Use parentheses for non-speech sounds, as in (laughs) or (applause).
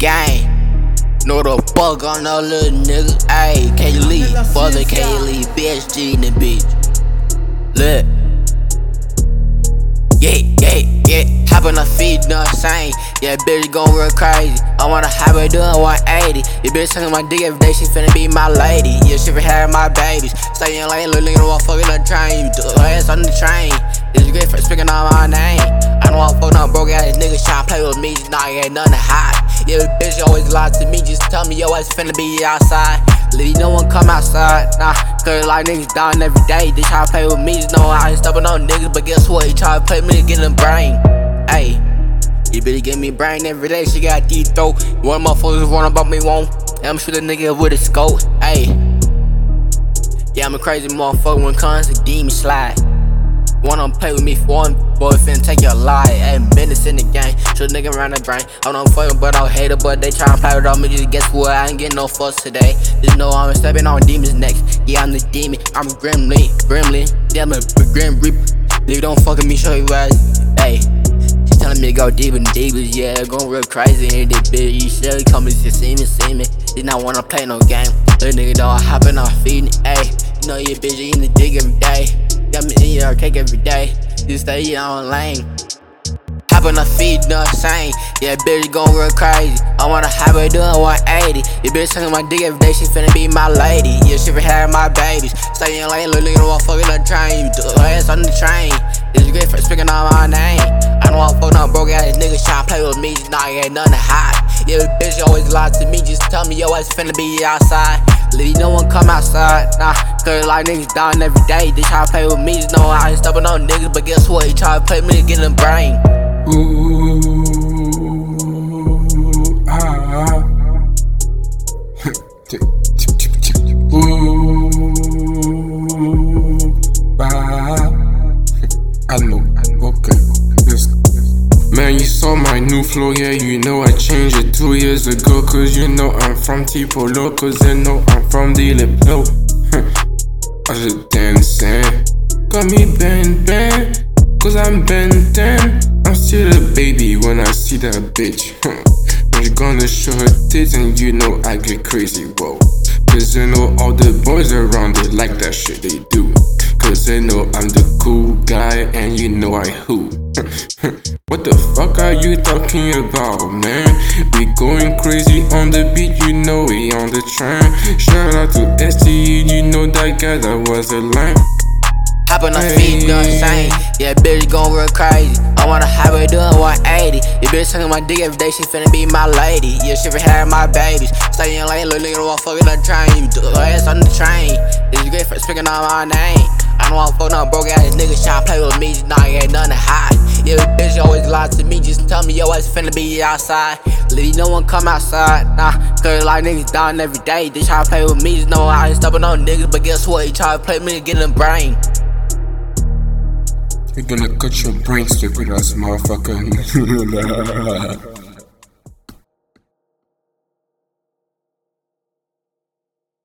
gang. Know the fuck on no little nigga. Ayy, KLE, father K Lee, bitch G in the bitch. Look. Yeah, yeah, yeah. Hop on the feet, I'm saying? Yeah, bitch gon' real crazy. I wanna hop her doing 180. Your bitch sucking my dick every day, she finna be my lady. Yeah, she finna have my babies. Stay in lane, little nigga, don't fucking the train. You do ass on the train. This great for speaking on my name. I don't wanna fuck no broke ass niggas tryna play with me. Nah, ain't nothing to Yeah, bitch always lie to me. Just tell me yo ass finna be outside. Leave no one come outside, nah. Cause like niggas dying every day. They try to play with me, just know I ain't stopping on niggas. But guess what? He try to play me to get in brain. Ayy. You better give me brain every day. She got deep throat. One of motherfuckers run about me, won't. I'm shoot a nigga with a scope. Ayy. Yeah, I'm a crazy motherfucker when it comes to demon slide. Wanna play with me for one boy take your life. Ain't business in the game. Shoot nigga around the brain. I don't fucking but I don't hate it, but they tryna play with me. Just guess what? I ain't getting no fuss today. Just know I'm stepping on demons next. Yeah, I'm the demon. I'm a gremlin. Gremlin. Yeah, I'm a grim reaper. Nigga, don't fucking me, show you where Hey. She telling me to go deep in the deepest, yeah, going real crazy in this bitch. You still coming to see me, see me. Did not wanna play no game. Little nigga don't hopping off feeding, ayy. You know your bitch eating the dick every day. Got me eating her cake every day. Just stay on lane. Hop on the feet, I'm saying? Yeah, bitch going real crazy. I wanna hop her doing 180. Your bitch sucking my dick every day, she finna be my lady. Yeah, she finna have my babies. Stay in lane, little nigga don't fucking the train. You do ass on the train. This great for speaking on my name. I don't wanna fuck no broke ass niggas tryna play with me. Nah, ain't nothing to hide. Yeah, bitch always lie to me. Just tell me yo ass finna be outside. Leave no one come outside, nah. Cause like niggas dying every day. They try to play with me, just know I ain't stopping on niggas. But guess what? He try to play me get in the brain. Ooh, saw my new flow, yeah, you know I changed it two years ago. Cause you know I'm from Tipolo, cause you know I'm from the Liplo. (laughs) I just dancing. Eh? Got me bend, bend. Cause I'm bent down. I'm still a baby when I see that bitch. (laughs) she gonna show her tits and you know I get crazy, whoa. Cause you know all the boys around it like that shit they do. Cause they know I'm the cool guy and you know I who. (laughs) what the fuck are you talking about, man? We going crazy on the beat, you know we on the train. Shout out to STE, you know that guy that was a line. Hop on know what saying? Yeah, bitch going real crazy. I wanna hop her doing 180. Your bitch sucking my dick every day, she finna be my lady. Yeah, she finna have my babies. Stay in lane, little nigga don't fucking the train. You do ass on the train. This great for speaking on my name. I don't wanna fuck no broke ass niggas tryna play with me. Nah, ain't nothing to hide. Yeah, bitch always lie to me. Just tell me yo ass finna be outside. Leave no one come outside. Nah, cause like niggas dying every day. They try to play with me. Just know I ain't stopping on niggas. But guess what? He try to play me to get in the brain. We're gonna cut your brain stupid ass motherfucker. (laughs) (laughs)